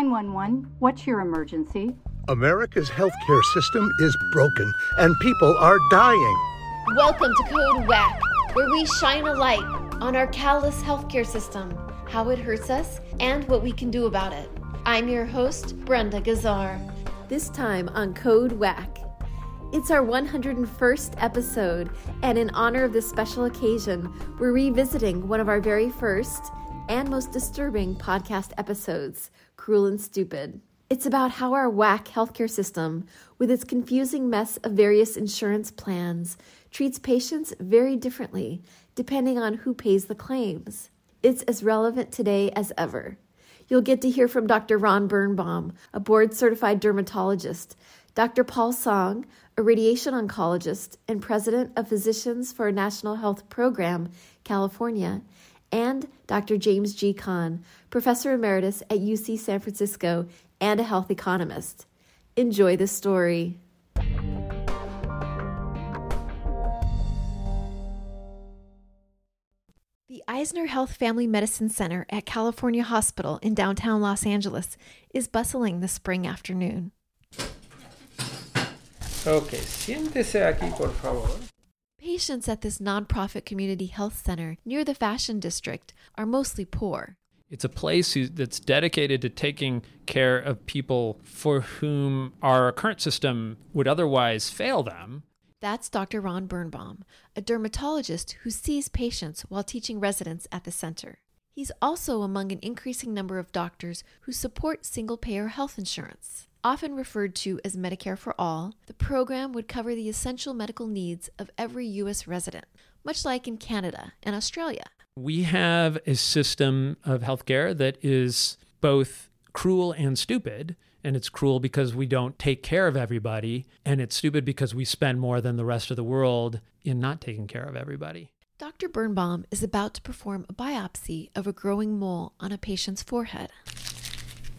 911, what's your emergency? America's healthcare system is broken and people are dying. Welcome to Code WACK, where we shine a light on our callous healthcare system, how it hurts us, and what we can do about it. I'm your host, Brenda Gazzar. This time on Code WACK. It's our 101st episode, and in honor of this special occasion, we're revisiting one of our very first and most disturbing podcast episodes Cruel and Stupid. It's about how our whack healthcare system, with its confusing mess of various insurance plans, treats patients very differently depending on who pays the claims. It's as relevant today as ever. You'll get to hear from Dr. Ron Birnbaum, a board certified dermatologist, Dr. Paul Song, a radiation oncologist and president of Physicians for a National Health Program, California, and Dr. James G. Kahn, professor emeritus at UC San Francisco and a health economist. Enjoy the story. The Eisner Health Family Medicine Center at California Hospital in downtown Los Angeles is bustling this spring afternoon. Ok, siéntese aquí, por favor. Patients at this nonprofit community health center near the Fashion District are mostly poor. It's a place that's dedicated to taking care of people for whom our current system would otherwise fail them. That's Dr. Ron Birnbaum, a dermatologist who sees patients while teaching residents at the center. He's also among an increasing number of doctors who support single payer health insurance. Often referred to as Medicare for All, the program would cover the essential medical needs of every U.S. resident, much like in Canada and Australia. We have a system of healthcare that is both cruel and stupid. And it's cruel because we don't take care of everybody. And it's stupid because we spend more than the rest of the world in not taking care of everybody. Dr. Birnbaum is about to perform a biopsy of a growing mole on a patient's forehead.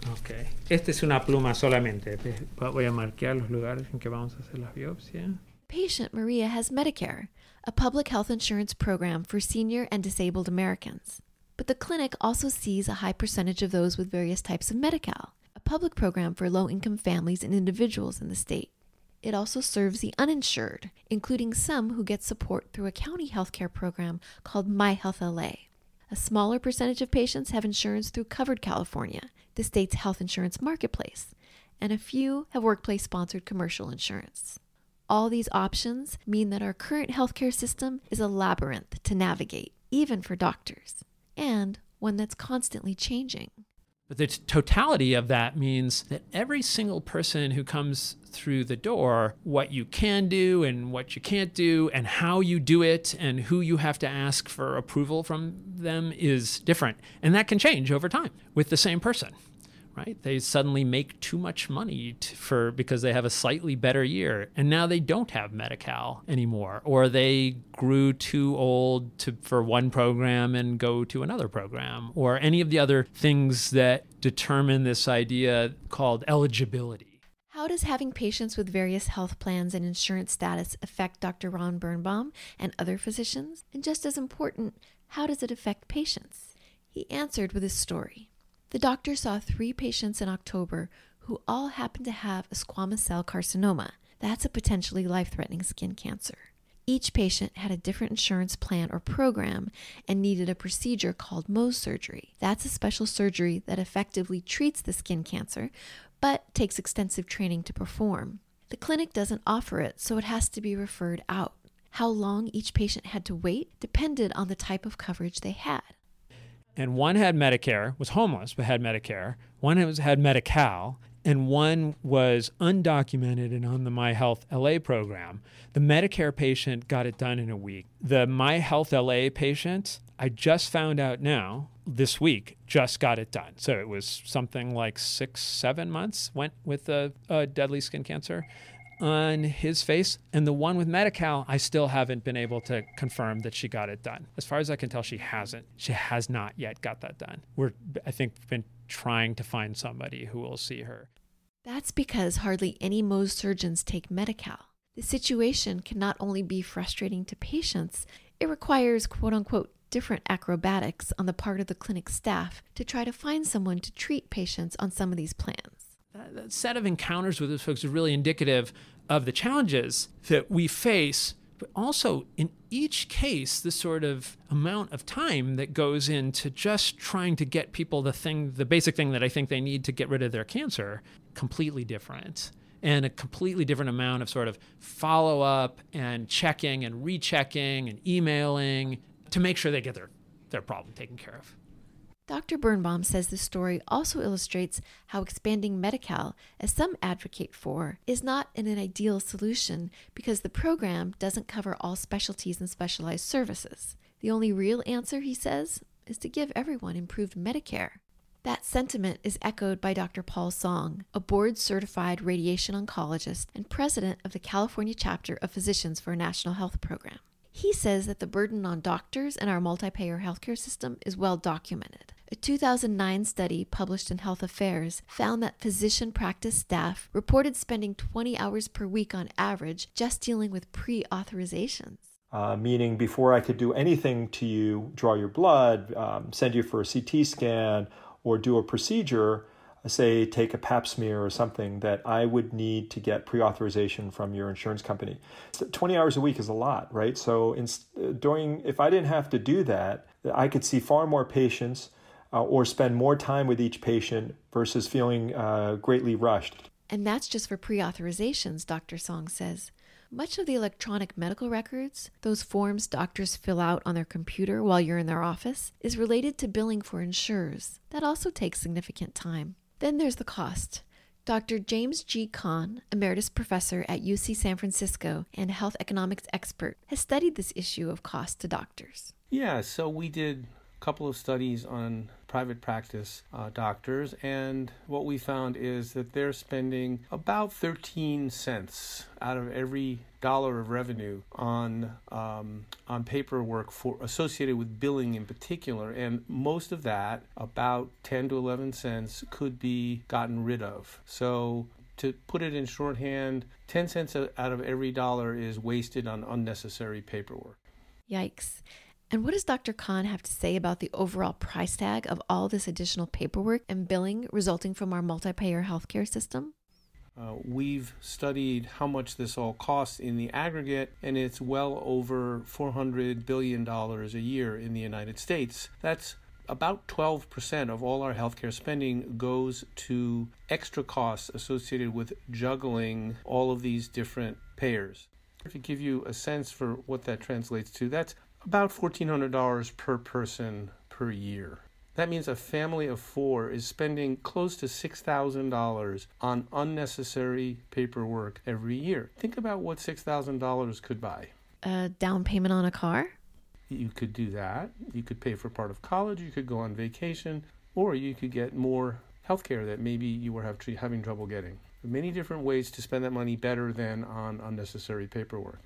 Ok. Esta es una pluma solamente. Voy a marcar los lugares en que vamos a hacer la biopsia. Patient Maria has Medicare, a public health insurance program for senior and disabled Americans. But the clinic also sees a high percentage of those with various types of Medi-Cal, a public program for low income families and individuals in the state. It also serves the uninsured, including some who get support through a county healthcare program called My Health LA. A smaller percentage of patients have insurance through Covered California, the state's health insurance marketplace, and a few have workplace sponsored commercial insurance. All these options mean that our current healthcare system is a labyrinth to navigate, even for doctors, and one that's constantly changing. But the totality of that means that every single person who comes through the door, what you can do and what you can't do, and how you do it, and who you have to ask for approval from them is different. And that can change over time with the same person right? They suddenly make too much money t- for because they have a slightly better year, and now they don't have Medi-Cal anymore, or they grew too old to for one program and go to another program, or any of the other things that determine this idea called eligibility. How does having patients with various health plans and insurance status affect Dr. Ron Birnbaum and other physicians? And just as important, how does it affect patients? He answered with his story. The doctor saw three patients in October who all happened to have a squamous cell carcinoma. That's a potentially life threatening skin cancer. Each patient had a different insurance plan or program and needed a procedure called Mohs surgery. That's a special surgery that effectively treats the skin cancer, but takes extensive training to perform. The clinic doesn't offer it, so it has to be referred out. How long each patient had to wait depended on the type of coverage they had and one had Medicare, was homeless but had Medicare. One was, had Medi-Cal, and one was undocumented and on the My Health LA program. The Medicare patient got it done in a week. The My Health LA patient, I just found out now this week, just got it done. So it was something like six, seven months went with a, a deadly skin cancer on his face. And the one with Medi-Cal, I still haven't been able to confirm that she got it done. As far as I can tell, she hasn't. She has not yet got that done. We're, I think, been trying to find somebody who will see her. That's because hardly any Mohs surgeons take Medi-Cal. The situation can not only be frustrating to patients, it requires quote unquote different acrobatics on the part of the clinic staff to try to find someone to treat patients on some of these plans. That set of encounters with those folks is really indicative of the challenges that we face, but also in each case, the sort of amount of time that goes into just trying to get people the thing, the basic thing that I think they need to get rid of their cancer, completely different and a completely different amount of sort of follow up and checking and rechecking and emailing to make sure they get their, their problem taken care of. Dr. Birnbaum says the story also illustrates how expanding Medi Cal, as some advocate for, is not an ideal solution because the program doesn't cover all specialties and specialized services. The only real answer, he says, is to give everyone improved Medicare. That sentiment is echoed by Dr. Paul Song, a board certified radiation oncologist and president of the California chapter of Physicians for a National Health Program. He says that the burden on doctors and our multi payer healthcare system is well documented. A 2009 study published in Health Affairs found that physician practice staff reported spending 20 hours per week on average just dealing with pre authorizations. Uh, meaning, before I could do anything to you, draw your blood, um, send you for a CT scan, or do a procedure, say take a pap smear or something that I would need to get pre-authorization from your insurance company. 20 hours a week is a lot, right? So in, during if I didn't have to do that, I could see far more patients uh, or spend more time with each patient versus feeling uh, greatly rushed. And that's just for pre-authorizations, Dr. Song says. Much of the electronic medical records, those forms doctors fill out on their computer while you're in their office, is related to billing for insurers. That also takes significant time. Then there's the cost. Dr. James G. Kahn, emeritus professor at UC San Francisco and health economics expert, has studied this issue of cost to doctors. Yeah, so we did couple of studies on private practice uh, doctors, and what we found is that they're spending about 13 cents out of every dollar of revenue on um, on paperwork for associated with billing in particular, and most of that, about 10 to 11 cents, could be gotten rid of. So to put it in shorthand, 10 cents out of every dollar is wasted on unnecessary paperwork. Yikes. And what does Dr. Kahn have to say about the overall price tag of all this additional paperwork and billing resulting from our multi payer healthcare system? Uh, we've studied how much this all costs in the aggregate, and it's well over $400 billion a year in the United States. That's about 12% of all our healthcare spending goes to extra costs associated with juggling all of these different payers. To give you a sense for what that translates to, that's about $1,400 per person per year. That means a family of four is spending close to $6,000 on unnecessary paperwork every year. Think about what $6,000 could buy. A down payment on a car? You could do that. You could pay for part of college, you could go on vacation, or you could get more health care that maybe you were having trouble getting. Many different ways to spend that money better than on unnecessary paperwork.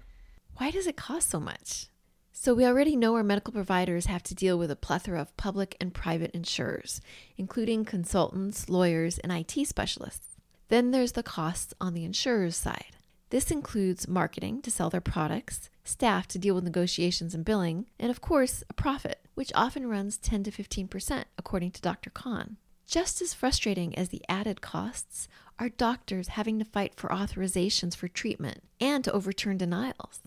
Why does it cost so much? So, we already know our medical providers have to deal with a plethora of public and private insurers, including consultants, lawyers, and IT specialists. Then there's the costs on the insurer's side. This includes marketing to sell their products, staff to deal with negotiations and billing, and of course, a profit, which often runs 10 to 15%, according to Dr. Kahn. Just as frustrating as the added costs are doctors having to fight for authorizations for treatment and to overturn denials.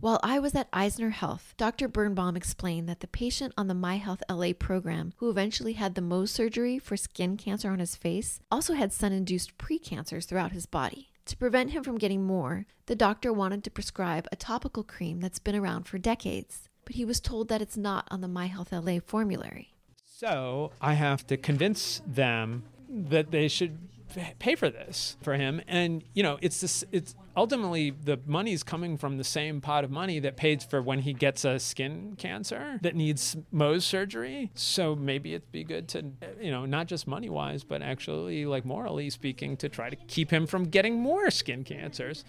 While I was at Eisner Health, Dr. Birnbaum explained that the patient on the MyHealth LA program who eventually had the Mohs surgery for skin cancer on his face also had sun induced precancers throughout his body. To prevent him from getting more, the doctor wanted to prescribe a topical cream that's been around for decades, but he was told that it's not on the MyHealth LA formulary. So I have to convince them that they should pay for this for him. And you know it's this it's ultimately the money's coming from the same pot of money that pays for when he gets a skin cancer that needs Mohs surgery. So maybe it'd be good to you know not just money wise but actually like morally speaking to try to keep him from getting more skin cancers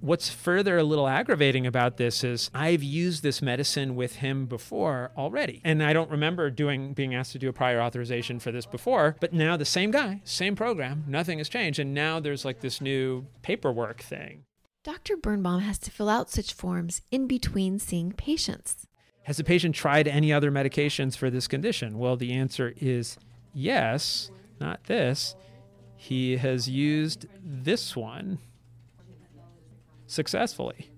What's further a little aggravating about this is I've used this medicine with him before already. And I don't remember doing being asked to do a prior authorization for this before, but now the same guy, same program, nothing has changed and now there's like this new paperwork thing. Dr. Birnbaum has to fill out such forms in between seeing patients. Has the patient tried any other medications for this condition? Well, the answer is yes, not this. He has used this one successfully.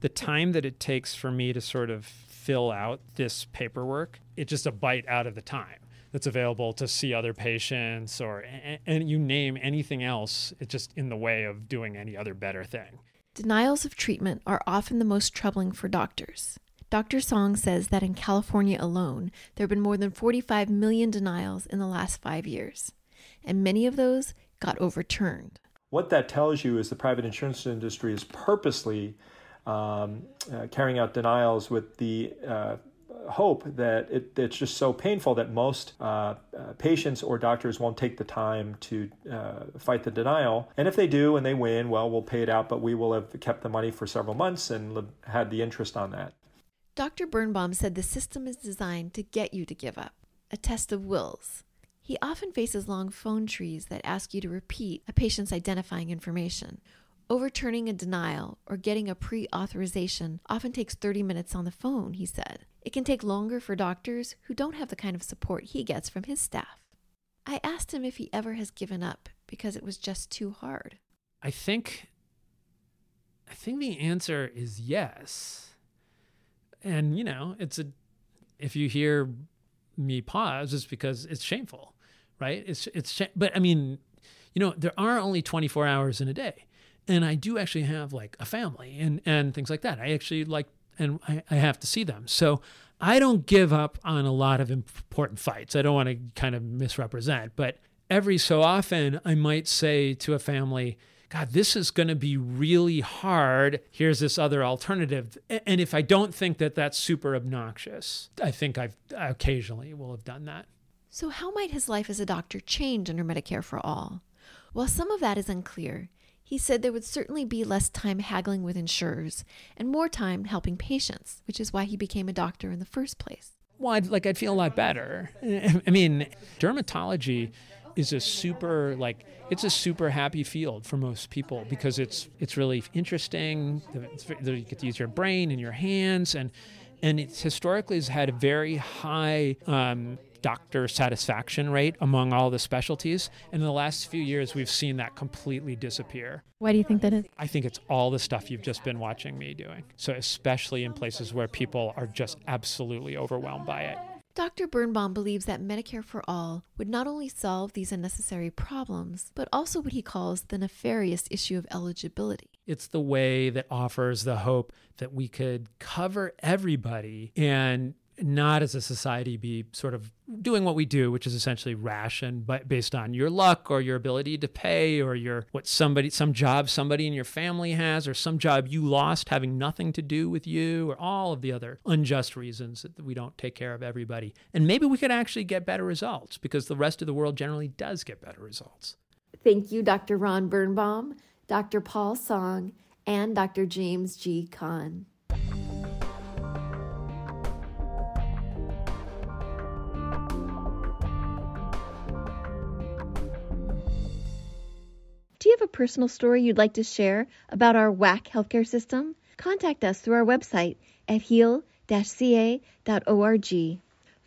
The time that it takes for me to sort of fill out this paperwork, it's just a bite out of the time that's available to see other patients or and you name anything else it's just in the way of doing any other better thing. Denials of treatment are often the most troubling for doctors. Dr song says that in california alone there have been more than 45 million denials in the last five years and many of those got overturned what that tells you is the private insurance industry is purposely um, uh, carrying out denials with the uh, hope that it, it's just so painful that most uh, uh, patients or doctors won't take the time to uh, fight the denial. And if they do and they win, well, we'll pay it out, but we will have kept the money for several months and had the interest on that. Dr. Birnbaum said the system is designed to get you to give up, a test of wills. He often faces long phone trees that ask you to repeat a patient's identifying information Overturning a denial or getting a pre authorization often takes 30 minutes on the phone, he said. It can take longer for doctors who don't have the kind of support he gets from his staff. I asked him if he ever has given up because it was just too hard. I think I think the answer is yes. And you know, it's a if you hear me pause it's because it's shameful, right? It's it's but I mean, you know, there are only 24 hours in a day and I do actually have like a family and and things like that. I actually like and I, I have to see them. So I don't give up on a lot of important fights. I don't want to kind of misrepresent, but every so often I might say to a family, God, this is going to be really hard. Here's this other alternative. And if I don't think that that's super obnoxious, I think I've occasionally will have done that. So, how might his life as a doctor change under Medicare for All? Well, some of that is unclear. He said there would certainly be less time haggling with insurers and more time helping patients, which is why he became a doctor in the first place. Well, I'd, like I'd feel a lot better. I mean, dermatology is a super like it's a super happy field for most people because it's it's really interesting. It's, you get to use your brain and your hands and and it historically has had a very high um, doctor satisfaction rate among all the specialties. And in the last few years, we've seen that completely disappear. Why do you think that is? I think it's all the stuff you've just been watching me doing. So, especially in places where people are just absolutely overwhelmed by it. Dr. Birnbaum believes that Medicare for All would not only solve these unnecessary problems, but also what he calls the nefarious issue of eligibility. It's the way that offers the hope that we could cover everybody and not as a society be sort of doing what we do, which is essentially ration, but based on your luck or your ability to pay or your what somebody some job somebody in your family has or some job you lost having nothing to do with you or all of the other unjust reasons that we don't take care of everybody. And maybe we could actually get better results because the rest of the world generally does get better results. Thank you, Dr. Ron Birnbaum, Dr. Paul Song, and Dr. James G. Kahn. You have a personal story you'd like to share about our WAC healthcare system? Contact us through our website at heal-ca.org.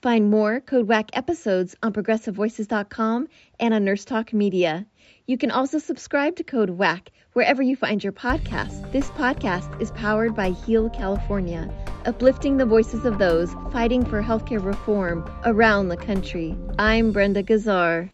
Find more Code WACK episodes on progressivevoices.com and on Nurse Talk Media. You can also subscribe to Code WACK wherever you find your podcast. This podcast is powered by Heal California, uplifting the voices of those fighting for healthcare reform around the country. I'm Brenda Gazzar.